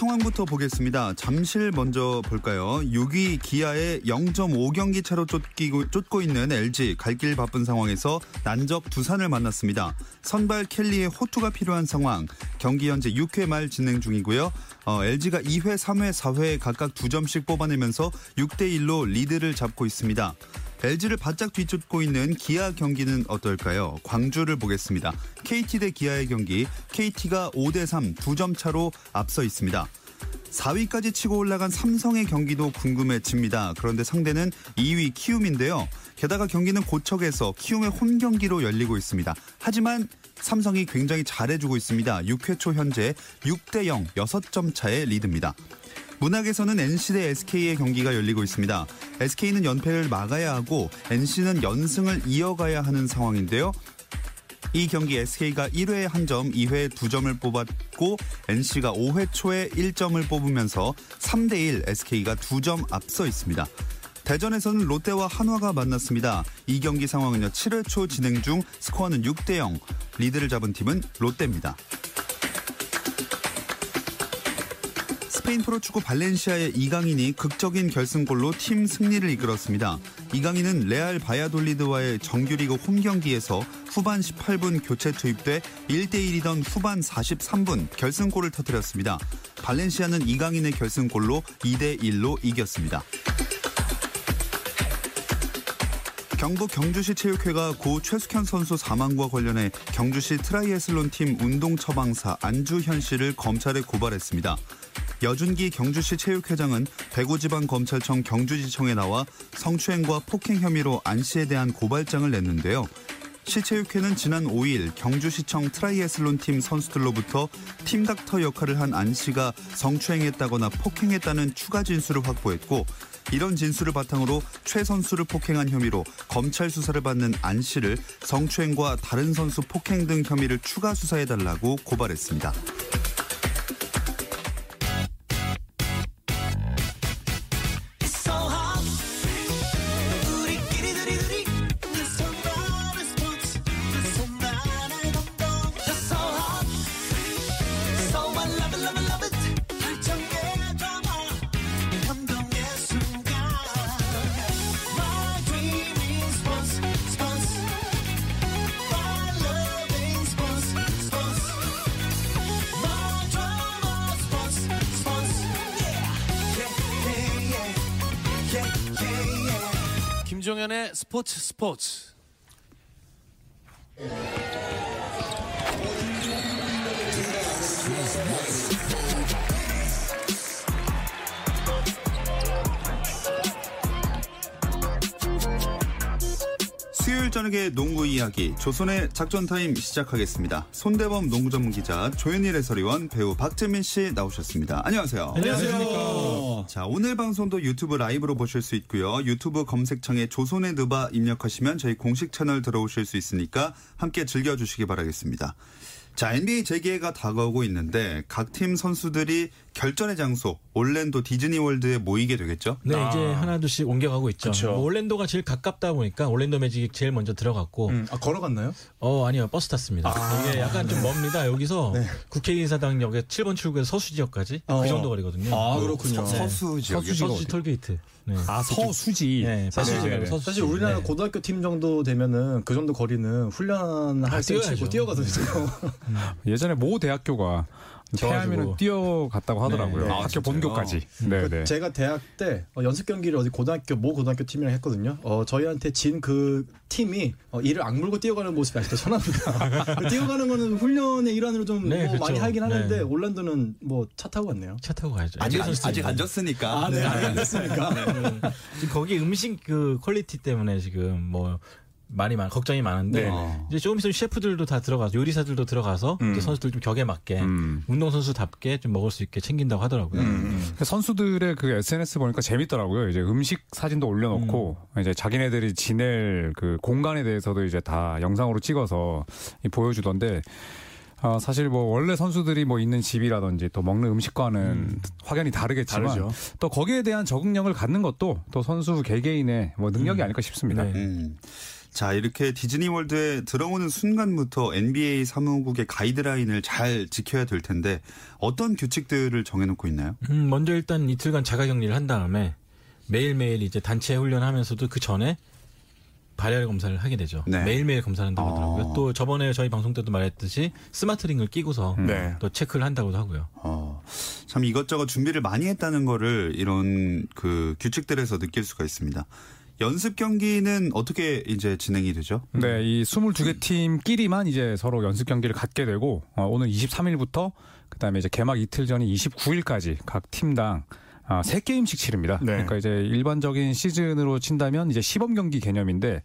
상황부터 보겠습니다. 잠실 먼저 볼까요? 6위 기아의 0.5경기 차로 쫓기고, 쫓고 있는 LG 갈 길 바쁜 상황에서 난적 두산을 만났습니다. 선발 켈리의 호투가 필요한 상황. 경기 현재 6회 말 진행 중이고요. 어, LG가 2회, 3회, 4회 각각 2점씩 뽑아내면서 6대 1로 리드를 잡고 있습니다. LG를 바짝 뒤쫓고 있는 기아 경기는 어떨까요? 광주를 보겠습니다. KT 대 기아의 경기, KT가 5대 3 두 점 차로 앞서 있습니다. 4위까지 치고 올라간 삼성의 경기도 궁금해집니다. 그런데 상대는 2위 키움인데요. 게다가 경기는 고척에서 키움의 홈 경기로 열리고 있습니다. 하지만 삼성이 굉장히 잘해주고 있습니다. 6회 초 현재 6대 0 6점 차의 리드입니다. 문학에서는 NC 대 SK의 경기가 열리고 있습니다. SK는 연패를 막아야 하고 NC는 연승을 이어가야 하는 상황인데요. 이 경기 SK가 1회에 한 점, 2회에 2점을 뽑았고 NC가 5회 초에 1점을 뽑으면서 3대1 SK가 2점 앞서 있습니다. 대전에서는 롯데와 한화가 만났습니다. 이 경기 상황은요. 7회 초 진행 중 스코어는 6대 0. 리드를 잡은 팀은 롯데입니다. 스페인 프로축구 발렌시아의 이강인이 극적인 결승골로 팀 승리를 이끌었습니다. 이강인은 레알 바야돌리드와의 정규리그 홈 경기에서 후반 18분 교체 투입돼 1대1이던 후반 43분 결승골을 터뜨렸습니다. 발렌시아는 이강인의 결승골로 2대1로 이겼습니다. 경북 경주시 체육회가 고 최숙현 선수 사망과 관련해 경주시 트라이애슬론 팀 운동 처방사 안주현 씨를 검찰에 고발했습니다. 여준기 경주시 체육회장은 대구지방검찰청 경주지청에 나와 성추행과 폭행 혐의로 안 씨에 대한 고발장을 냈는데요. 시체육회는 지난 5일 경주시청 트라이애슬론 팀 선수들로부터 팀닥터 역할을 한 안 씨가 성추행했다거나 폭행했다는 추가 진술을 확보했고 이런 진술을 바탕으로 최 선수를 폭행한 혐의로 검찰 수사를 받는 안 씨를 성추행과 다른 선수 폭행 등 혐의를 추가 수사해달라고 고발했습니다. 김종현의 스포츠 스포츠. 수요일 저녁의 농구 이야기 조선의 작전 타임 시작하겠습니다. 손대범 농구 전문 기자 조현일 해설위원 배우 박재민 씨 나오셨습니다. 안녕하세요. 안녕하세요. 자 오늘 방송도 유튜브 라이브로 보실 수 있고요. 유튜브 검색창에 조선의 느바 입력하시면 저희 공식 채널 들어오실 수 있으니까 함께 즐겨주시기 바라겠습니다. 자, NBA 재개가 다가오고 있는데 각 팀 선수들이 결전의 장소 올랜도 디즈니월드에 모이게 되겠죠? 네, 아. 이제 하나둘씩 옮겨가고 있죠. 뭐 올랜도가 제일 가깝다 보니까 올랜도 매직이 제일 먼저 들어갔고, 음, 아 걸어갔나요? 어 아니요 버스 탔습니다. 이게 약간 좀 멉니다. 여기서 네. 국회의사당역에 7번 출구에서 서수 지역까지 어. 그 정도 거리거든요. 아 그렇군요. 서, 수 지역이요. 서수지 톨게이트. 네. 아 서수지. 네, 서수지 네, 네, 말고 네. 서수지. 사실 우리나라 네. 고등학교 팀 정도 되면은 그 정도 거리는 훈련할 아, 때. 치고 뛰어가거든요. 예전에 모 대학교가 패하면 뛰어갔다고 하더라고요. 네. 아, 학교? 본교까지. 네, 네. 제가 대학 때 어, 연습 경기를 어디 고등학교 모 고등학교 팀이랑 했거든요. 어, 저희한테 진 그 팀이 어, 이를 악물고 뛰어가는 모습이 아직도 선합니다. 뛰어가는 거는 훈련의 일환으로 좀 네, 뭐 그렇죠. 많이 하긴 하는데 네. 올란도는 뭐 차 타고 갔네요. 차 타고 가야죠. 아직 안, 아직 안. 졌으니까. 아, 네, 안 됐습니까? 지금 거기 음식 그 quality 때문에 지금 뭐 말이 많, 걱정이 많은데 네. 어. 이제 조금 있으면 셰프들도 다 들어가서 요리사들도 들어가서 음. 이제 선수들 좀 격에 맞게 음. 운동 선수답게 좀 먹을 수 있게 챙긴다고 하더라고요. 그 선수들의 그 SNS 보니까 재밌더라고요. 이제 음식 사진도 올려놓고 이제 자기네들이 지낼 그 공간에 대해서도 이제 다 영상으로 찍어서 이 보여주던데 어, 사실 뭐 원래 선수들이 뭐 있는 집이라든지 또 먹는 음식과는 확연히 다르겠지만 다르죠. 또 거기에 대한 적응력을 갖는 것도 또 선수 개개인의 뭐 능력이 아닐까 싶습니다. 네. 음. 자, 이렇게 디즈니 월드에 들어오는 순간부터 NBA 사무국의 가이드라인을 잘 지켜야 될 텐데 어떤 규칙들을 정해놓고 있나요? 음, 먼저 일단 이틀간 자가 격리를 한 다음에 매일매일 이제 단체 훈련하면서도 그 전에 발열 검사를 하게 되죠. 네. 매일매일 검사한다고 어. 하더라고요. 또 저번에 저희 방송 때도 말했듯이 스마트링을 끼고서 네. 또 체크를 한다고도 하고요. 어, 참 이것저것 준비를 많이 했다는 거를 이런 그 규칙들에서 느낄 수가 있습니다. 연습 경기는 어떻게 이제 진행이 되죠? 네, 이 22개 팀끼리만 이제 서로 연습 경기를 갖게 되고 어, 오늘 23일부터 그다음에 이제 개막 이틀 전인 29일까지 각 팀당 아, 3게임씩 치릅니다. 네. 그러니까 이제 일반적인 시즌으로 친다면 이제 시범 경기 개념인데 예,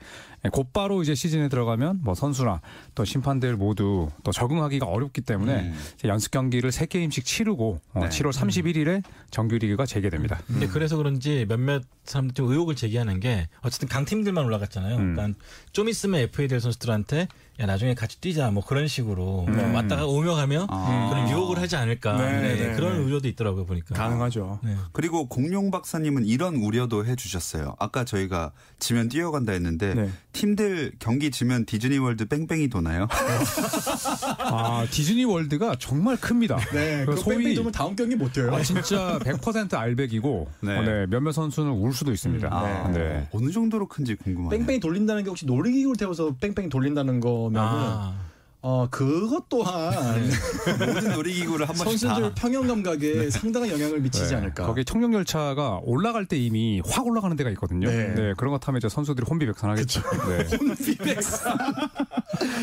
곧바로 이제 시즌에 들어가면 뭐 선수나 또 심판들 모두 또 적응하기가 어렵기 때문에 음. 연습 경기를 3게임씩 치르고 어, 네. 7월 31일에 정규 리그가 재개됩니다. 근데 그래서 그런지 몇몇 사람들 좀 의혹을 제기하는 게 어쨌든 강팀들만 올라갔잖아요. 음. 그러니까 좀 있으면 FA 될 선수들한테 야 나중에 같이 뛰자 뭐 그런 식으로 음. 왔다가 오며 가며 아. 그런 유혹을 하지 않을까 네, 네, 네, 그런 네. 우려도 있더라고요 보니까. 가능하죠. 네. 그리고 공룡 박사님은 이런 우려도 해주셨어요. 아까 저희가 지면 뛰어간다 했는데 네. 팀들 경기 지면 디즈니 월드 뺑뺑이 도나요? 아, 디즈니 월드가 정말 큽니다. 네, 그그 소위- 뺑뺑이 도면 다음 경기 못 뛰어요. 아, 진짜 100% 알백이고 네. 어, 네, 몇몇 선수는 울 수도 있습니다. 아, 네. 어느 정도로 큰지 궁금하네요. 뺑뺑이 돌린다는 게 혹시 놀이기구를 태워서 뺑뺑이 돌린다는 거면은 아, 어 그것 또한 모든 놀이기구를 한 번씩 선수들 다. 평형 감각에 상당한 영향을 미치지 네. 않을까. 거기 청룡 열차가 올라갈 때 이미 확 올라가는 데가 있거든요. 네. 네. 그런 것 하면 이제 선수들이 혼비백산하겠죠. 네.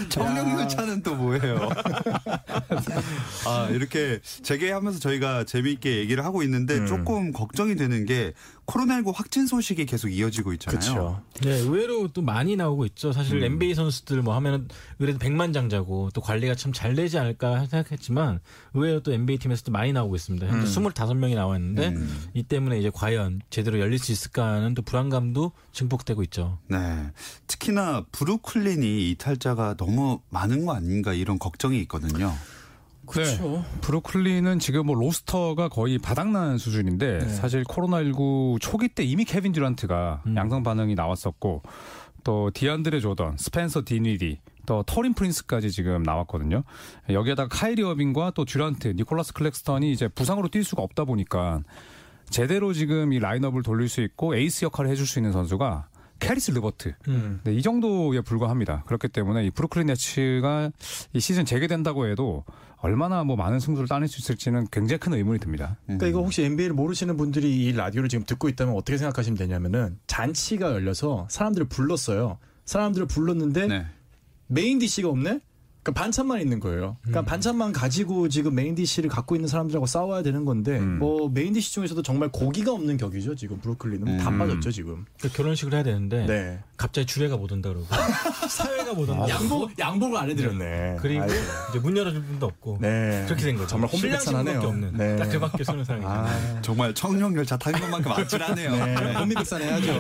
청룡 열차는 또 뭐예요? 아 이렇게 재개하면서 저희가 재미있게 얘기를 하고 있는데 음. 조금 걱정이 되는 게 코로나19 확진 소식이 계속 이어지고 있잖아요. 그렇죠. 네, 의외로 또 많이 나오고 있죠. 사실 음. NBA 선수들 뭐 하면은 그래도 백만장자고 또 관리가 참 잘 되지 않을까 생각했지만 의외로 또 NBA 팀에서도 많이 나오고 있습니다. 현재 음. 25명이 나와 있는데 음. 이 때문에 이제 과연 제대로 열릴 수 있을까 하는 또 불안감도 증폭되고 있죠. 네. 특히나 브루클린이 이탈자가 너무 많은 거 아닌가 이런 걱정이 있거든요. 그렇죠. 브루클린은 지금 뭐 roster가 거의 바닥난 수준인데 네. 사실 코로나19 초기 때 이미 케빈 듀란트가 음. 양성 반응이 나왔었고 또 디안드레 조던, 스펜서 딘위디, 또 터린 프린스까지 지금 나왔거든요. 여기에다가 카이리 어빙과 또 듀란트, 니콜라스 클랙스턴이 이제 부상으로 뛸 수가 없다 보니까 제대로 지금 이 라인업을 돌릴 수 있고 에이스 역할을 해줄 수 있는 선수가 캐리스 르버트. 음. 네, 이 정도에 불과합니다. 그렇기 때문에 이 브루클린 네츠가 이 시즌 재개된다고 해도 얼마나 뭐 많은 승수를 따낼 수 있을지는 굉장히 큰 의문이 듭니다. 그러니까 이거 혹시 NBA를 모르시는 분들이 이 라디오를 지금 듣고 있다면 어떻게 생각하시면 되냐면은 잔치가 열려서 사람들을 불렀어요. 사람들을 불렀는데 네. main dish가 없네? 그러니까 반찬만 있는 거예요. 그러니까 반찬만 가지고 지금 main dish를 갖고 있는 사람들하고 싸워야 되는 건데 음. 뭐 main dish 중에서도 정말 고기가 없는 격이죠. 지금 브루클린은 다 음. 빠졌죠 지금. 그러니까 결혼식을 해야 되는데 네. 갑자기 주례가 못 온다 그러고 사회가 못 온다. 양보 양보를 안 해드렸네. 그리고 아이고. 이제 문 열어줄 분도 없고 네. 그렇게 된 거죠. 정말 혼비백산하네요. 없는 네. 딱 그밖에 서는 사람이. 아, 정말 청룡 열차 탄 것만큼 아찔하네요. 네. 혼비백산 해야죠.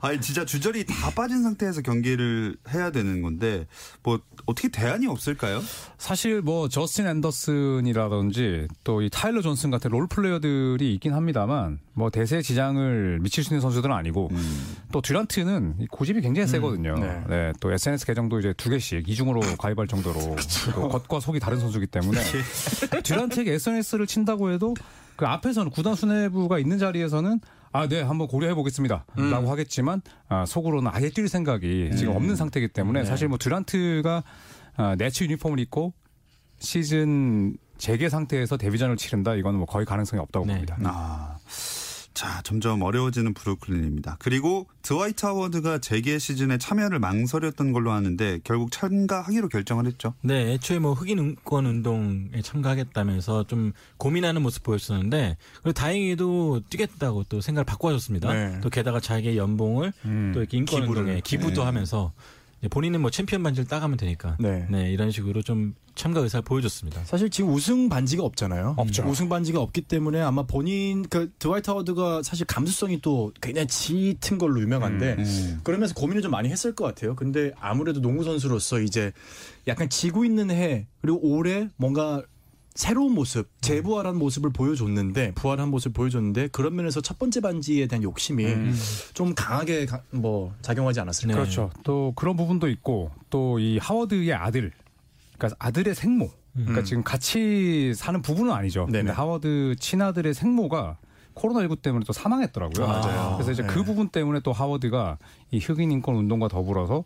아니 진짜 주전이 다 빠진 상태에서 경기를 해야 되는 건데 뭐 어떻게 대안이 없을까요? 사실 뭐 저스틴 앤더슨이라든지 또 이 타일러 존슨 같은 role player들이 있긴 합니다만 뭐 대세 지장을 미칠 수 있는 선수들은 아니고 음. 또 듀란트는 이 고집이 굉장히 세거든요. 네. 네. 또 SNS 계정도 이제 두 개씩 이중으로 가입할 정도로 또 겉과 속이 다른 선수기 때문에 듀란트에게 SNS를 친다고 해도 그 앞에서는 구단 수뇌부가 있는 자리에서는 아, 네, 한번 고려해 보겠습니다. 라고 하겠지만, 아, 속으로는 아예 뛸 생각이 지금 없는 상태이기 때문에 사실 뭐 듀란트가 아, 네츠 유니폼을 입고 시즌 재개 상태에서 데뷔전을 치른다, 이거는 뭐 거의 가능성이 없다고 네. 봅니다. 아 자, 점점 어려워지는 브루클린입니다. 그리고 드와이트 하워드가 재개 시즌에 참여를 망설였던 걸로 아는데 결국 참가하기로 결정을 했죠. 네, 애초에 뭐 흑인 인권 운동에 참가하겠다면서 좀 고민하는 모습 보였었는데 그리고 다행히도 뛰겠다고 또 생각을 바꿔줬습니다. 네. 또 게다가 자기의 연봉을 음. 또 이렇게 인권 기부를. 운동에 기부도 네. 하면서 본인은 뭐 챔피언 반지를 따가면 되니까 네. 네, 이런 식으로 좀 참가 의사를 보여줬습니다. 사실 지금 우승 반지가 없잖아요. 없죠. 우승 반지가 없기 때문에 아마 본인 그 드와이트 하워드가 사실 감수성이 또 굉장히 짙은 걸로 유명한데 음. 그러면서 고민을 좀 많이 했을 것 같아요. 근데 아무래도 농구 선수로서 이제 약간 지고 있는 해 그리고 올해 뭔가 새로운 모습, 재부활한 모습을 보여줬는데 부활한 모습을 보여줬는데 그런 면에서 첫 번째 반지에 대한 욕심이 좀 강하게 가- 뭐 작용하지 않았을까. 네. 그렇죠. 또 그런 부분도 있고 또 이 하워드의 아들, 그러니까 아들의 생모, 그러니까 음. 지금 같이 사는 부부는 아니죠. 네네. 근데 하워드 친아들의 생모가 코로나19 때문에 또 사망했더라고요. 아, 맞아요. 그래서 이제 네. 그 부분 때문에 또 하워드가 이 흑인 인권 운동과 더불어서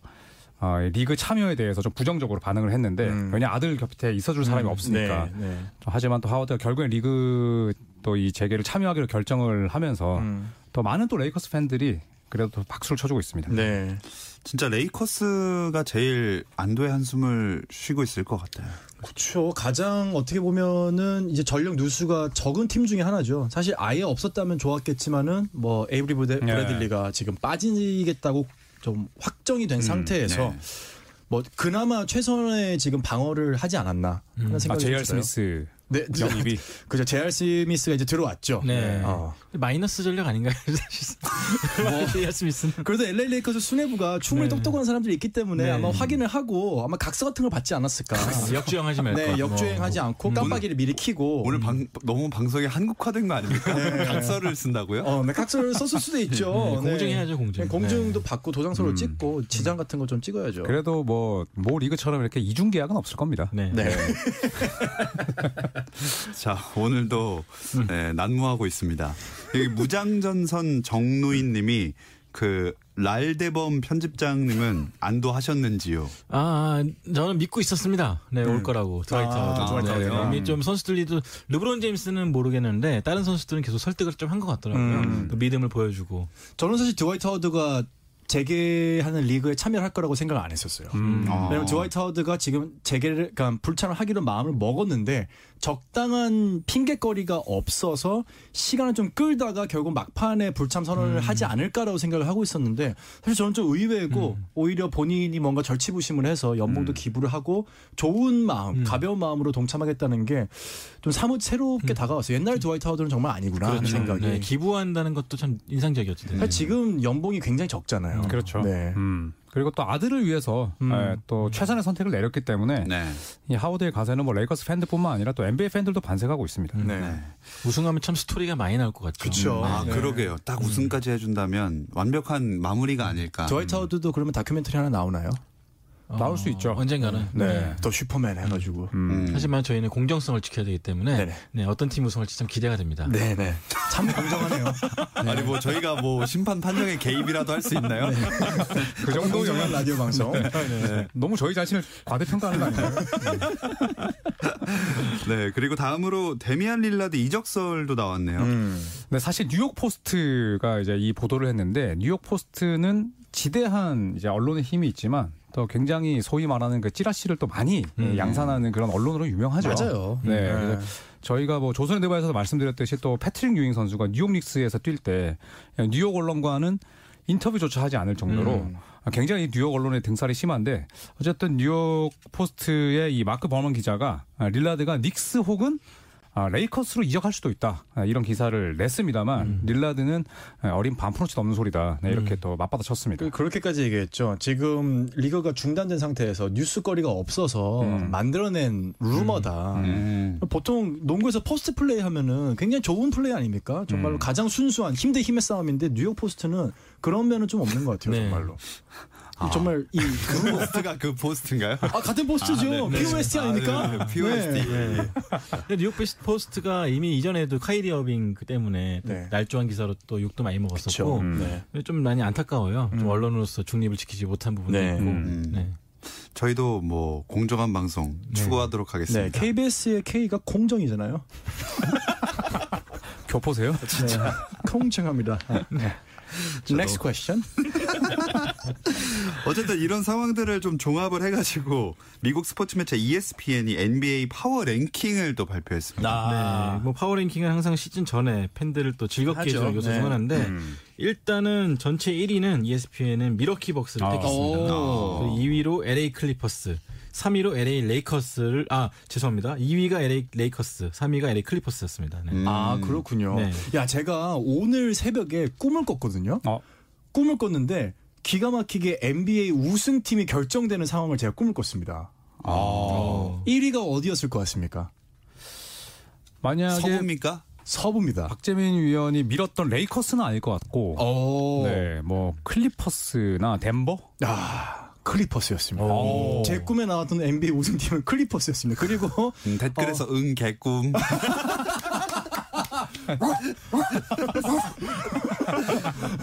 아, 이 리그 참여에 대해서 좀 부정적으로 반응을 했는데 음. 왜냐 아들 곁에 있어줄 사람이 없으니까. 네, 네. 하지만 또 하워드가 결국엔 리그 또 이 재개를 참여하기로 결정을 하면서 음. 더 많은 또 레이커스 팬들이 그래도 더 박수를 쳐주고 있습니다. 네. 진짜 레이커스가 제일 안도의 한숨을 쉬고 있을 것 같아요. 그렇죠. 가장 어떻게 보면은 이제 전력 누수가 적은 팀 중에 하나죠. 사실 아예 없었다면 좋았겠지만은 뭐 에이브리 브레- 네. 브래들리가 지금 빠지겠다고 좀 확정이 된 상태에서 네. 뭐 그나마 최선의 지금 방어를 하지 않았나 하는 아, 생각이 제이알 들어요. 스미스 네, 영입이 그죠. 제이알 스미스가 이제 들어왔죠. 네. 어. 마이너스 전력 아닌가요? 사실. 뭐 스미스는. 그래도 LA 레이커스 수뇌부가 충분히 네. 똑똑한 사람들이 있기 때문에 네. 아마 확인을 하고 아마 각서 같은 걸 받지 않았을까. 역주행하지 말고. 네, 역주행하지 않고 깜빡이를 미리 켜고 오늘 방, 너무 방송이 한국화된 거 아닙니까? 각서를 쓴다고요? 어, 네, 각서를 썼을 수도 있죠. 네, 네. 공증해야죠, 공증. 네, 공증도 네. 받고 도장서를 찍고 지장 같은 거 좀 찍어야죠. 그래도 뭐모 리그처럼 이렇게 이중 계약은 없을 겁니다. 네. 네. 자, 오늘도 네, 난무하고 있습니다. 여기 무장전선 정누인 님이 그 랄대범 편집장님은 안도하셨는지요? 아, 아, 저는 믿고 있었습니다. 네, 올 거라고. 드와이트 아, 네, 하워드가. 이미 좀 선수들도 르브론 제임스는 모르겠는데 다른 선수들은 계속 설득을 좀 한 것 같더라고요. 음. 또 믿음을 보여주고. 저는 사실 드와이트 하워드가 재개하는 리그에 참여할 거라고 생각을 안 했었어요. 음. 아. 왜냐면 드와이트 하워드가 지금 재개를 그러니까 불참을 하기로 마음을 먹었는데 적당한 핑계거리가 없어서 시간을 좀 끌다가 결국 막판에 불참 선언을 하지 않을까라고 생각을 하고 있었는데 사실 저는 좀 의외고 오히려 본인이 뭔가 절치부심을 해서 연봉도 기부를 하고 좋은 마음, 가벼운 마음으로 동참하겠다는 게 좀 사뭇 새롭게 다가왔어요. 옛날 드와이트 하워드는 정말 아니구나 하는 생각이. 네, 기부한다는 것도 참 인상적이었죠. 사실 지금 연봉이 굉장히 적잖아요. 그렇죠. 네. 음. 그리고 또 아들을 위해서 음. 예, 또 최선의 선택을 내렸기 때문에 네. 이 하워드의 가세는 뭐 레이커스 팬들뿐만 아니라 또 NBA 팬들도 반색하고 있습니다. 네. 네. 우승하면 참 스토리가 많이 나올 것 같죠. 그쵸. 아, 네. 그러게요. 딱 우승까지 해준다면 완벽한 마무리가 아닐까. 드와이트 하워드도 그러면 다큐멘터리 하나 나오나요? 어, 나올 수 있죠. 언젠가는. 네. 더 슈퍼맨 해가지고. 음. 하지만 저희는 공정성을 지켜야 되기 때문에 네네. 네, 어떤 팀 우승할지 참 기대가 됩니다. 네네. 참 공정하네요. 아니 뭐 저희가 뭐 심판 판정에 개입이라도 할 수 있나요? 그 정도 공정한 영향 라디오 방송. 너무 저희 자신을 과대평가하는 거 아닌가요? 네. 그리고 다음으로 데미안 릴라드 이적설도 나왔네요. 음. 네, 사실 뉴욕 포스트가 이제 이 보도를 했는데 뉴욕 포스트는 지대한 이제 언론의 힘이 있지만 또 굉장히 소위 말하는 그 찌라시를 또 많이 음. 양산하는 그런 언론으로 유명하죠. 맞아요. 네. 음. 그래서 저희가 뭐 조선의 느바에서도 말씀드렸듯이 또 패트릭 유잉 선수가 뉴욕 닉스에서 뛸 때 뉴욕 언론과는 인터뷰조차 하지 않을 정도로 음. 굉장히 뉴욕 언론의 등쌀이 심한데 어쨌든 뉴욕 포스트의 이 마크 버먼 기자가 아, 릴라드가 닉스 혹은 아, 레이커스로 이적할 수도 있다 아, 이런 기사를 냈습니다만 음. 릴라드는 아, 어림 반 푼어치 없는 소리다 네, 이렇게 또 맞받아 쳤습니다. 그- 그렇게까지 얘기했죠. 지금 리그가 중단된 상태에서 뉴스거리가 없어서 음. 만들어낸 루머다. 음. 보통 농구에서 포스트 플레이 하면은 굉장히 좋은 플레이 아닙니까? 정말로 음. 가장 순수한 힘 대 힘의 싸움인데 뉴욕 포스트는 그런 면은 좀 없는 것 같아요. 네. 정말로. 정말 이그 포스트가 그 포스트인가요? 아, 같은 포스트죠. POST 아닙니까? 아, 네, 네, POST. 네. 근데 뉴욕 베스트 포스트가 이미 이전에도 카이리 어빙 그 때문에 또 네. 날조한 기사로 또 욕도 많이 먹었었고. 네. 좀 많이 안타까워요. 좀 언론으로서 중립을 지키지 못한 부분도 네. 있고. 음. 네. 저희도 뭐 공정한 방송 추구하도록 네, 하겠습니다. KBS의 K가 공정이잖아요. 교포세요? 네. 통증합니다. 네. Next question. 어쨌든 이런 상황들을 좀 종합을 해가지고 미국 스포츠 매체 ESPN이 NBA 파워 랭킹을 또 발표했습니다. 네, 뭐 파워 랭킹은 항상 시즌 전에 팬들을 또 즐겁게 하죠. 해주는 요소 네. 중 하나인데 음. 일단은 전체 1위는 ESPN은 밀워키 벅스를 아. 택했습니다. 오. 그리고 2위로 LA 클리퍼스, 3위로 LA 레이커스를 아 죄송합니다. 2위가 LA 레이커스, 3위가 LA 클리퍼스였습니다. 네. 음. 아 그렇군요. 네. 야 제가 오늘 새벽에 꿈을 꿨거든요. 어. 꿈을 꿨는데 기가 막히게 NBA 우승팀이 결정되는 상황을 제가 꿈을 꿨습니다. 어. 1위가 어디였을 것 같습니까? 만약에 서부입니까? 서부입니다. 박재민 위원이 밀었던 레이커스는 아닐 것 같고, 오. 네, 뭐 클리퍼스나 덴버? 아, 클리퍼스였습니다. 오. 제 꿈에 나왔던 NBA 우승팀은 클리퍼스였습니다. 그리고 음, 댓글에서 응 개꿈.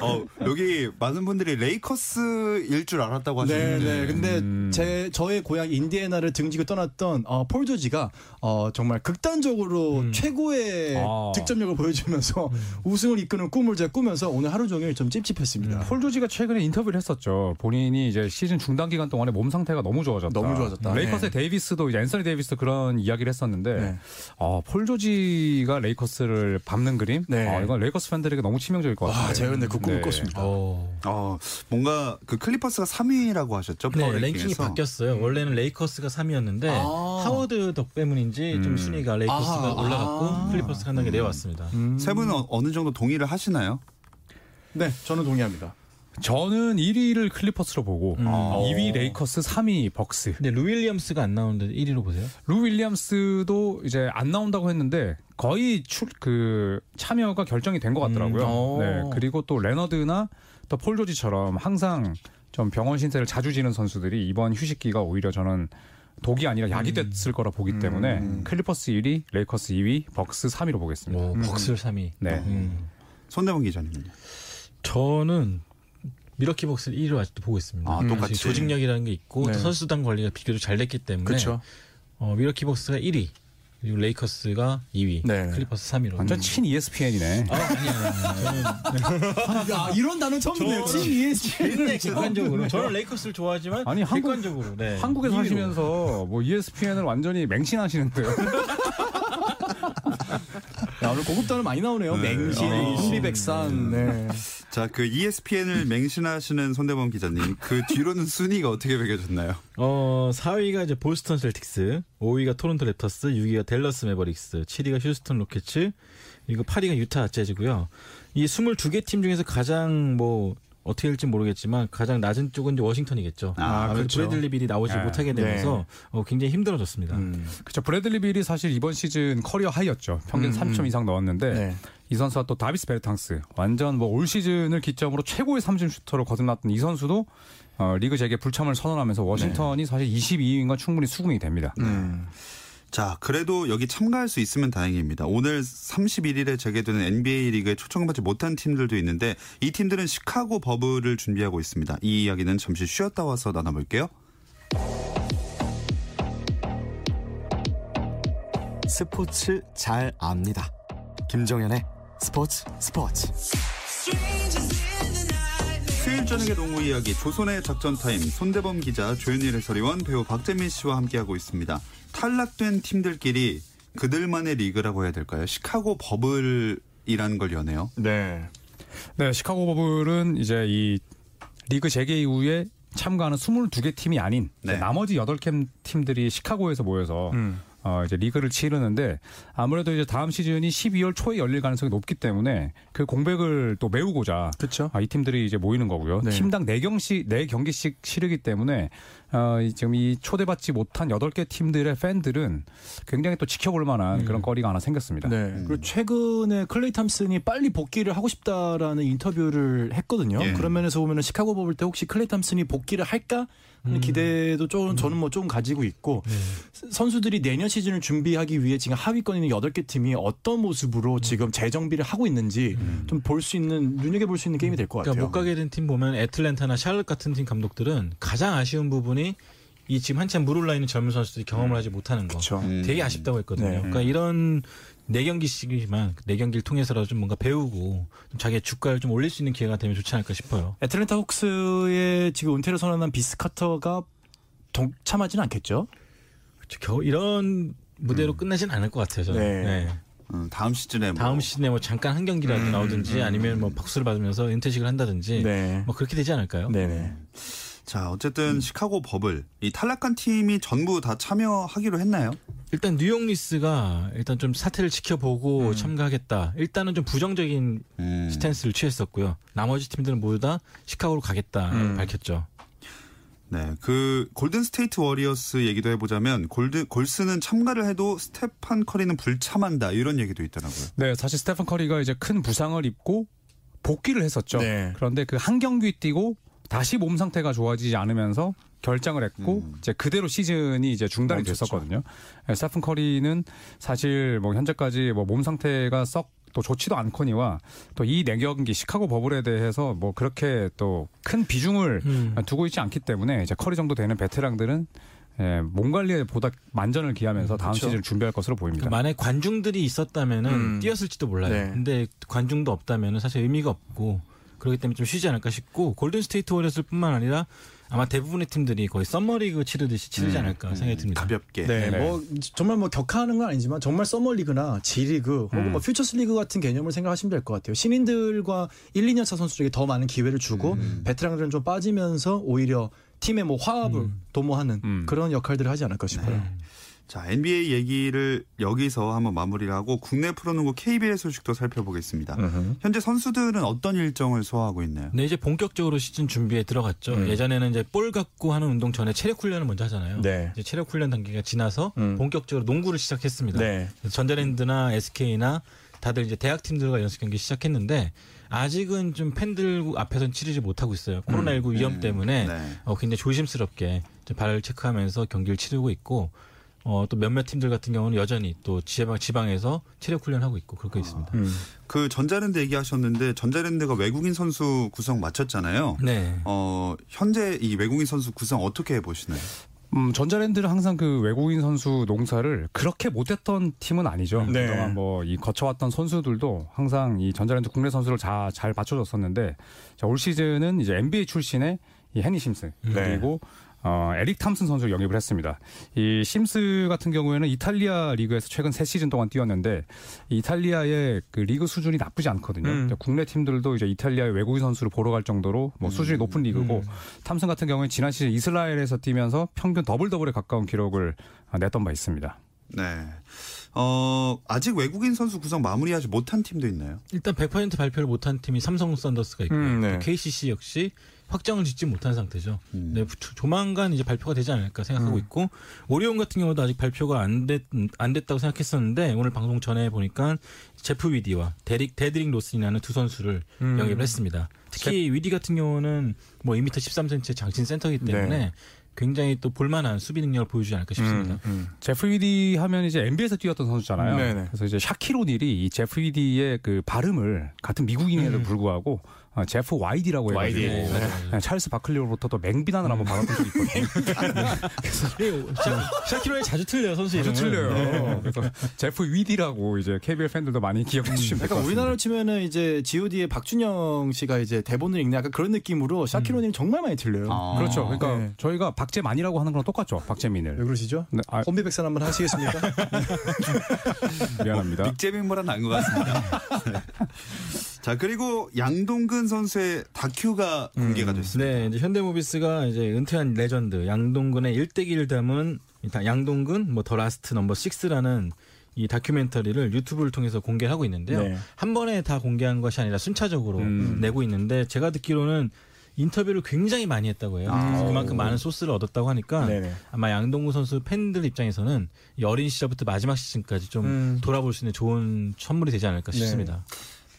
어, 여기 많은 분들이 레이커스일 줄 알았다고 네, 하시는데 네. 근데 음. 제 저의 고향 인디애나를 등지고 떠났던 어, 폴 조지가 어, 정말 극단적으로 최고의 아. 득점력을 보여주면서 우승을 이끄는 꿈을 제가 꾸면서 오늘 하루 종일 좀 찝찝했습니다. 폴 조지가 최근에 인터뷰를 했었죠. 본인이 이제 시즌 중단 기간 동안에 몸 상태가 너무 좋아졌다. 너무 좋아졌다. 레이커스의 네. 데이비스도 이제 앤서니 데이비스도 그런 이야기를 했었는데, 네. 아, 폴 조지가 레이커스를 밟는 그림? 네. 아, 이건 레이커스 팬들에게 너무 치명적일 것 같아요. 와, 제가 근데 그 꿈을 네. 꿨습니다. 어. 어, 뭔가 그 클리퍼스가 3위라고 하셨죠? 네, 랭킹이 랭킹에서. 바뀌었어요. 원래는 레이커스가 3위였는데 아. 하워드 덕 때문인지 좀 음. 순위가 레이커스가 아하. 올라갔고 아. 클리퍼스가 한 단계 내려왔습니다. 세 분은 어- 어느 정도 동의를 하시나요? 네, 저는 동의합니다. 저는 1위를 클리퍼스로 보고, 음. 어, 2위 레이커스, 3위 벅스. 근데 루 윌리엄스가 안 나오는데 1위로 보세요. 루 윌리엄스도 이제 안 나온다고 했는데 거의 출 그 참여가 결정이 된 것 같더라고요. 음, 어. 네. 그리고 또 레너드나 또 폴 조지처럼 항상 좀 병원 신세를 자주 지는 선수들이 이번 휴식기가 오히려 저는 독이 아니라 약이 됐을 거라 보기 때문에 음. 클리퍼스 1위, 레이커스 2위, 벅스 3위로 보겠습니다. 뭐 벅스 3위. 네. 음. 손대범 기자님은요? 저는 밀워키 벅스를 1위로 아직도 보고 있습니다. 아, 똑같이. 지금 조직력이라는 게 있고 네. 또 선수단 관리가 비교적 잘 됐기 때문에 그렇죠. 어, 밀워키 벅스가 1위 그리고 레이커스가 2위 네. 클리퍼스 3위로. 완전 친 ESPN이네. 아, 아니야. 야, 이런 단어 처음 듣네요. 저는- 진 ESPN. 객관적으로 저는 레이커스를 좋아하지만 아니, 한국- 객관적으로 네. 한국에 2위로. 사시면서 뭐 ESPN을 완전히 맹신하시는데요. 야, 오늘 고급 단어 많이 나오네요. 네. 맹신, 어. 혼비백산. 네. 자, 그 ESPN을 맹신하시는 손대범 기자님, 그 뒤로는 순위가 어떻게 매겨졌나요? 어, 4위가 이제 보스턴 셀틱스, 5위가 토론토 랩터스, 6위가 댈러스 매버릭스, 7위가 휴스턴 로켓츠, 그리고 8위가 유타 재즈고요. 이 22개 팀 중에서 가장 뭐 어떻게 될지 모르겠지만 가장 낮은 쪽은 이제 워싱턴이겠죠. 아, 그렇죠. 브래들리 빌이 나오지 네. 못하게 되면서 어, 굉장히 힘들어졌습니다. 음. 그렇죠. 브래들리 빌이 사실 이번 시즌 career high였죠. 평균 음, 30점 음. 이상 넣었는데 네. 이 선수와 또 다비스 베르탕스 완전 뭐 올 시즌을 기점으로 최고의 3점 슈터로 거듭났던 이 선수도 어, 리그 재개 불참을 선언하면서 워싱턴이 사실 22위인 건 충분히 수긍이 됩니다. 음. 자, 그래도 여기 참가할 수 있으면 다행입니다. 오늘 31일에 재개되는 NBA 리그에 초청받지 못한 팀들도 있는데 이 팀들은 시카고 버블을 준비하고 있습니다. 이 이야기는 잠시 쉬었다 와서 나눠볼게요. 스포츠 잘 압니다. 김정현의 스포츠 스포츠. 수요일 저녁의 농구 이야기 조선의 작전 타임 손대범 기자 조현일 해설위원 배우 박재민 씨와 함께하고 있습니다. 탈락된 팀들끼리 그들만의 리그라고 해야 될까요? 시카고 버블이라는 걸 여네요. 네. 네, 시카고 버블은 이제 이 리그 재개 이후에 참가하는 22개 팀이 아닌 네. 나머지 8개 팀들이 시카고에서 모여서 음. 어, 이제 리그를 치르는데 아무래도 이제 다음 시즌이 12월 초에 열릴 가능성이 높기 때문에 그 공백을 또 메우고자 그렇죠. 아, 이 팀들이 이제 모이는 거고요. 네. 팀당 4경씩, 4경기씩 치르기 때문에 어, 이- 지금 이 초대받지 못한 8개 팀들의 팬들은 굉장히 또 지켜볼 만한 그런 거리가 하나 생겼습니다. 네. 그리고 최근에 클레이 탐슨이 빨리 복귀를 하고 싶다라는 인터뷰를 했거든요. 예. 그런 면에서 보면은 시카고 버블 때 혹시 클레이 탐슨이 복귀를 할까? 하는 기대도 좀 저는 뭐 좀 가지고 있고 선수들이 내년 시즌을 준비하기 위해 지금 하위권에 있는 8개 팀이 어떤 모습으로 지금 재정비를 하고 있는지 좀볼 수 있는 눈여겨 볼 수 있는 게임이 될 것 같아요. 그러니까 못 가게 된 팀 보면 애틀랜타나 샬럿 같은 팀 감독들은 가장 아쉬운 부분이 이 지금 한참 물 올라 있는 젊은 선수들이 경험을 하지 못하는 거 그렇죠. 음. 되게 아쉽다고 했거든요. 네. 그러니까 이런 네 경기씩이지만 네 경기를 통해서라도 좀 뭔가 배우고 좀 자기의 주가를 좀 올릴 수 있는 기회가 되면 좋지 않을까 싶어요. 애틀랜타 혹스의 지금 은퇴를 선언한 비스 카터가 동참하지는 않겠죠? 겨- 이런 무대로 끝나진 않을 것 같아요. 저는. 네. 네. 음, 다음 시즌에 뭐 다음 시즌에 뭐 잠깐 한 경기라도 음, 나오든지 아니면 뭐 박수를 받으면서 은퇴식을 한다든지 네. 뭐 그렇게 되지 않을까요? 네네. 자 어쨌든 시카고 버블 이 탈락한 팀이 전부 다 참여하기로 했나요? 일단 뉴욕 닉스가 일단 좀 사태를 지켜보고 음. 참가하겠다. 일단은 좀 부정적인 음. 스탠스를 취했었고요. 나머지 팀들은 모두 다 시카고로 가겠다 음. 밝혔죠. 네, 그 골든 스테이트 워리어스 얘기도 해보자면 골드 골스는 참가를 해도 스테판 커리는 불참한다 이런 얘기도 있더라고요. 네, 사실 스테픈 커리가 이제 큰 부상을 입고 복귀를 했었죠. 네. 그런데 그 한 경기 뛰고 다시 몸 상태가 좋아지지 않으면서 결장을 했고 음. 이제 그대로 시즌이 이제 중단이. 됐었거든요. 네, 스테픈 커리는 사실 뭐 현재까지 뭐 몸 상태가 썩또 좋지도 않거니와 또 이 내경기 시카고 버블에 대해서 뭐 그렇게 또 큰 비중을 음. 두고 있지 않기 때문에 이제 커리 정도 되는 베테랑들은 예, 몸 관리에 보다 만전을 기하면서 다음 그렇죠. 시즌을 준비할 것으로 보입니다. 만약 관중들이 있었다면은 음. 뛰었을지도 몰라요. 네. 근데 관중도 없다면은 사실 의미가 없고 그렇기 때문에 좀 쉬지 않을까 싶고 골든 스테이트 워리어스뿐만 아니라 아마 대부분의 팀들이 거의 썸머리그 치르듯이 치르지 않을까 생각이 듭니다. 가볍게. 네, 네. 뭐 정말 뭐 격하는 건 아니지만 정말 서머리그나 G리그 혹은 음. 뭐 퓨처스리그 같은 개념을 생각하시면 될 것 같아요. 신인들과 1, 2년 차 선수들에게 더 많은 기회를 주고 음. 베테랑들은 좀 빠지면서 오히려 팀의 뭐 화합을 도모하는 음. 그런 역할들을 하지 않을까 싶어요. 자 NBA 얘기를 여기서 한번 마무리를 하고 국내 프로농구 KBL 소식도 살펴보겠습니다. 음흠. 현재 선수들은 어떤 일정을 소화하고 있나요? 네, 이제 본격적으로 시즌 준비에 들어갔죠. 음. 예전에는 이제 볼 갖고 하는 운동 전에 체력 훈련을 먼저 하잖아요. 네. 이제 체력 훈련 단계가 지나서 음. 본격적으로 농구를 시작했습니다. 네. 전자랜드나 SK나 다들 이제 대학 팀들과 연습 경기 시작했는데 아직은 좀 팬들 앞에서는 치르지 못하고 있어요. 코로나19 위험 음, 때문에 네. 어, 굉장히 조심스럽게 좀 발을 체크하면서 경기를 치르고 있고 어, 또 몇몇 팀들 같은 경우는 여전히 또 지방, 지방에서 체력 훈련하고 있고 그렇게 있습니다. 음. 그 전자랜드 얘기하셨는데 전자랜드가 외국인 선수 구성 마쳤잖아요. 네. 어, 현재 이 외국인 선수 구성 어떻게 보시나요? 음, 전자랜드는 항상 그 외국인 선수 농사를 그렇게 못했던 팀은 아니죠. 네. 그동안 뭐 이 거쳐왔던 선수들도 항상 이 전자랜드 국내 선수를 자, 잘 맞춰줬었는데 자, 올 시즌은 이제 NBA 출신의 이 헨리 심스 네. 그리고 어, 에릭 탐슨 선수를 영입을 했습니다. 이 심스 같은 경우에는 이탈리아 리그에서 최근 세 시즌 동안 뛰었는데 이 이탈리아의 그 리그 수준이 나쁘지 않거든요. 음. 국내 팀들도 이제 이탈리아의 외국인 선수를 보러 갈 정도로 뭐 수준이 높은 리그고 탐슨 같은 경우는 지난 시즌 이스라엘에서 뛰면서 평균 더블 더블에 가까운 기록을 아, 냈던 바 있습니다. 네. 어, 아직 외국인 선수 구성 마무리하지 못한 팀도 있나요? 일단 100% 발표를 못한 팀이 삼성 썬더스가 있고요. 음, 네. 또 KCC 역시 확정을 짓지 못한 상태죠. 음. 네, 조- 조만간 이제 발표가 되지 않을까 생각하고 음. 있고 오리온 같은 경우도 아직 발표가 안, 됐, 안 됐다고 생각했었는데 오늘 방송 전에 보니까 제프 위디와 데릭 데드릭 로슨이라는 두 선수를 음. 영입을 했습니다. 특히 위디 같은 경우는 뭐 2m 13cm 장신 센터이기 때문에 네. 굉장히 또 볼만한 수비 능력을 보여주지 않을까 싶습니다. 음. 제프 위디 하면 이제 NBA에서 뛰었던 선수잖아요. 네네. 그래서 이제 샤킬 오닐이 이 제프 위디의 그 발음을 같은 미국인에도 불구하고 어, 제프 와이디라고 해가지고 와이디. 네. 네, 찰스 바클리로부터 또 맹비난을 한번 받았던 적이 있거든요. 예, 샤- 샤키로에 자주 틀려요 선수. 아주 틀려요. 그래서 제프 위디라고 이제 KBL 팬들도 많이 기억해 주시면 될것 약간 같습니다. 우리나라로 치면은 이제 G.O.D의 박준영 씨가 이제 대본을 읽는 약간 그런 느낌으로 샤키로님 정말 많이 들려요. 아. 그렇죠. 그러니까 네. 저희가 박재만이라고 하는 거랑 똑같죠. 왜 박재민을. 그러시죠? 네, 아, 혼비백산 한번 하시겠습니까? 미안합니다. 빅재빙보다 나은 것 같습니다. 네. 자, 그리고 양동근 선수의 다큐가 공개가 됐습니다. 네, 이제 현대모비스가 이제 은퇴한 레전드 양동근의 일대기를 담은 양동근 뭐 The Last Number 6라는 이 다큐멘터리를 유튜브를 통해서 공개하고 있는데요. 네. 한 번에 다 공개한 것이 아니라 순차적으로 음. 내고 있는데 제가 듣기로는 인터뷰를 굉장히 많이 했다고 해요. 아. 그만큼 많은 소스를 얻었다고 하니까 네네. 아마 양동근 선수 팬들 입장에서는 이 어린 시절부터 마지막 시즌까지 좀 음. 돌아볼 수 있는 좋은 선물이 되지 않을까 네. 싶습니다.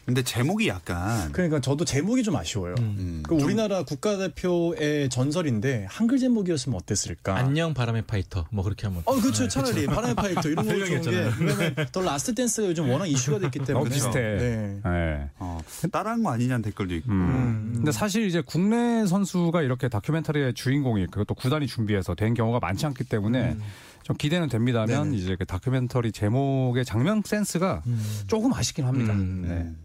근데 제목이 약간 그러니까 저도 제목이 좀 아쉬워요. 음. 음, 그 우리나라 국가대표의 전설인데 한글 제목이었으면 어땠을까? 안녕 바람의 파이터 뭐 그렇게 한번. 어, 그렇죠. 차라리 바람의 파이터 이런 거 좋은 게 별명이었잖아요. 왜냐면 The Last Dance가 요즘 워낙 이슈가 됐기 때문에 어, 비슷해. 네. 네. 어, 따라한 거 아니냐는 댓글도 있고. 음. 근데 사실 이제 국내 선수가 이렇게 다큐멘터리의 주인공이 그것도 구단이 준비해서 된 경우가 많지 않기 때문에 좀 기대는 됩니다만 네네. 이제 그 다큐멘터리 제목의 장면 센스가 조금 아쉽긴 합니다. 음. 네.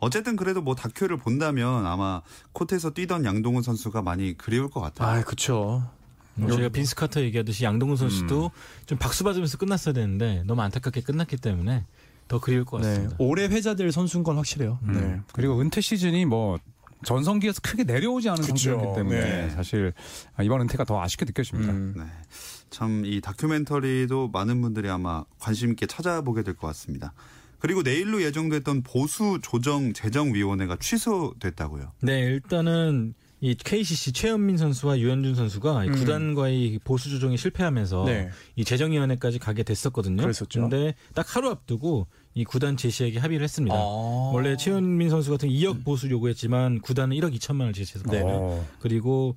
네. 어쨌든 그래도 뭐 다큐를 본다면 아마 코트에서 뛰던 양동근 선수가 많이 그리울 것 같아요. 아, 그쵸. 뭐 저희가 빈스 카터 얘기하듯이 양동근 선수도 좀 박수 받으면서 끝났어야 되는데 너무 안타깝게 끝났기 때문에 더 그리울 것 네. 같습니다. 올해 회자될 선수인 건 확실해요. 음. 네. 그리고 은퇴 시즌이 뭐 전성기에서 크게 내려오지 않은 그쵸. 상태였기 때문에 네. 사실 이번 은퇴가 더 아쉽게 느껴집니다. 음. 네. 참 이 다큐멘터리도 많은 분들이 아마 관심 있게 찾아보게 될 것 같습니다. 그리고 내일로 예정됐던 보수 조정 재정위원회가 취소됐다고요. 네, 일단은 이 KCC 최현민 선수와 유현준 선수가 이 음. 구단과의 보수 조정이 실패하면서 네. 이 재정위원회까지 가게 됐었거든요. 그랬었죠. 근데 딱 하루 앞두고 이 구단 제시액에 합의를 했습니다. 아. 원래 최현민 선수 같은 2억 보수 요구했지만 구단은 1억 2천만 원을 제시했습니다. 네네. 어. 그리고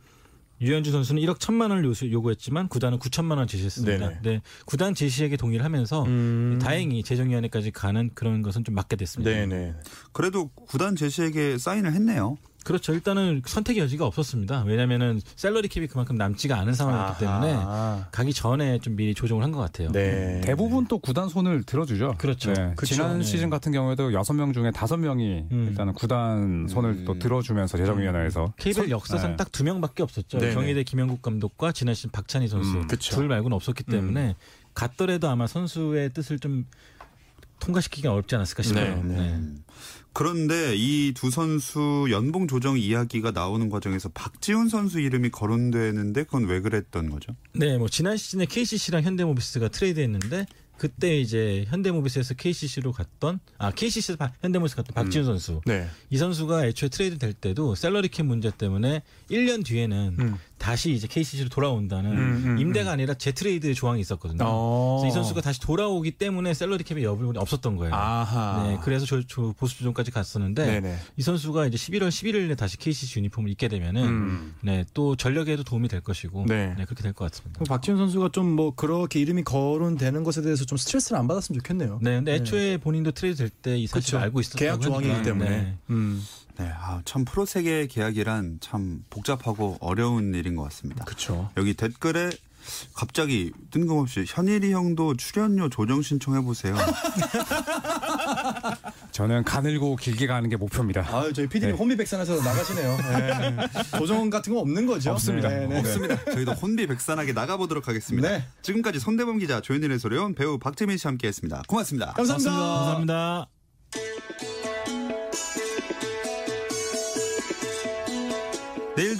유현준 선수는 1억 1천만 원을 요구- 요구했지만 구단은 9천만 원 제시했습니다. 네네. 네, 구단 제시액에 동의를 하면서 음. 다행히 재정위원회까지 가는 그런 것은 좀 막게 됐습니다. 네네. 그래도 구단 제시에게 사인을 했네요. 그렇죠. 일단은 선택의 여지가 없었습니다. 왜냐하면은 샐러리 캡이 그만큼 남지가 않은 상황이었기 때문에 아하. 가기 전에 좀 미리 조정을 한 것 같아요. 네. 대부분 또 구단 손을 들어주죠. 그렇죠. 네. 그쵸. 지난 네. 시즌 같은 경우에도 여섯 명 중에 다섯 명이 음. 일단은 구단 손을 음. 또 들어주면서 재정위원회에서 KBL 역사상 네. 딱두 명밖에 없었죠. 경희대 김현국 감독과 지난 시즌 박찬희 선수 음, 그쵸. 둘 말고는 없었기 때문에 갔더라도 아마 선수의 뜻을 좀 통과시키기 어렵지 않았을까 싶어요. 네, 네. 네. 그런데 이 두 선수 연봉 조정 이야기가 나오는 과정에서 박지훈 선수 이름이 거론되는데 그건 왜 그랬던 거죠? 네, 뭐 지난 시즌에 KCC랑 현대모비스가 트레이드했는데 그때 이제 현대모비스에서 KCC로 갔던 아 KCC에서 바- 현대모비스 갔던 박지훈 선수 네. 이 선수가 애초에 트레이드 될 때도 샐러리 캡 문제 때문에 1년 뒤에는 음. 다시 이제 KCC로 돌아온다는 음, 음, 임대가 아니라 재트레이드 조항이 있었거든요. 어. 그래서 이 선수가 다시 돌아오기 때문에 샐러리 캡의 여부가 없었던 거예요. 아하. 네, 그래서 저, 저 보수 조정까지 갔었는데 네네. 이 선수가 이제 11월 11일에 다시 KCC 유니폼을 입게 되면은 음. 네, 또 전력에도 도움이 될 것이고 네. 네, 그렇게 될 것 같습니다. 박지훈 선수가 좀 뭐 그렇게 이름이 거론되는 것에 대해서 좀 스트레스를 안 받았으면 좋겠네요. 네, 근데 애초에 본인도 트레이드 될 때 이 사실을 그쵸. 알고 있었다고 계약 조항이기. 때문에. 네. 음. 네, 아, 참 프로 세계 계약이란 참 복잡하고 어려운 일인 것 같습니다. 그렇죠. 여기 댓글에 갑자기 뜬금없이 현일이 형도 출연료 조정 신청해 보세요. 저는 가늘고 길게 가는 게 목표입니다. 아, 저희 PD님 네. 혼비백산에서 나가시네요. 네. 조정 같은 거 없는 거죠? 없습니다. 네, 네. 없습니다. 저희도 혼비백산하게 나가보도록 하겠습니다. 네. 지금까지 손대범 기자, 조현일의 소리온 배우 박재민 씨와 함께했습니다. 고맙습니다. 감사합니다. 감사합니다.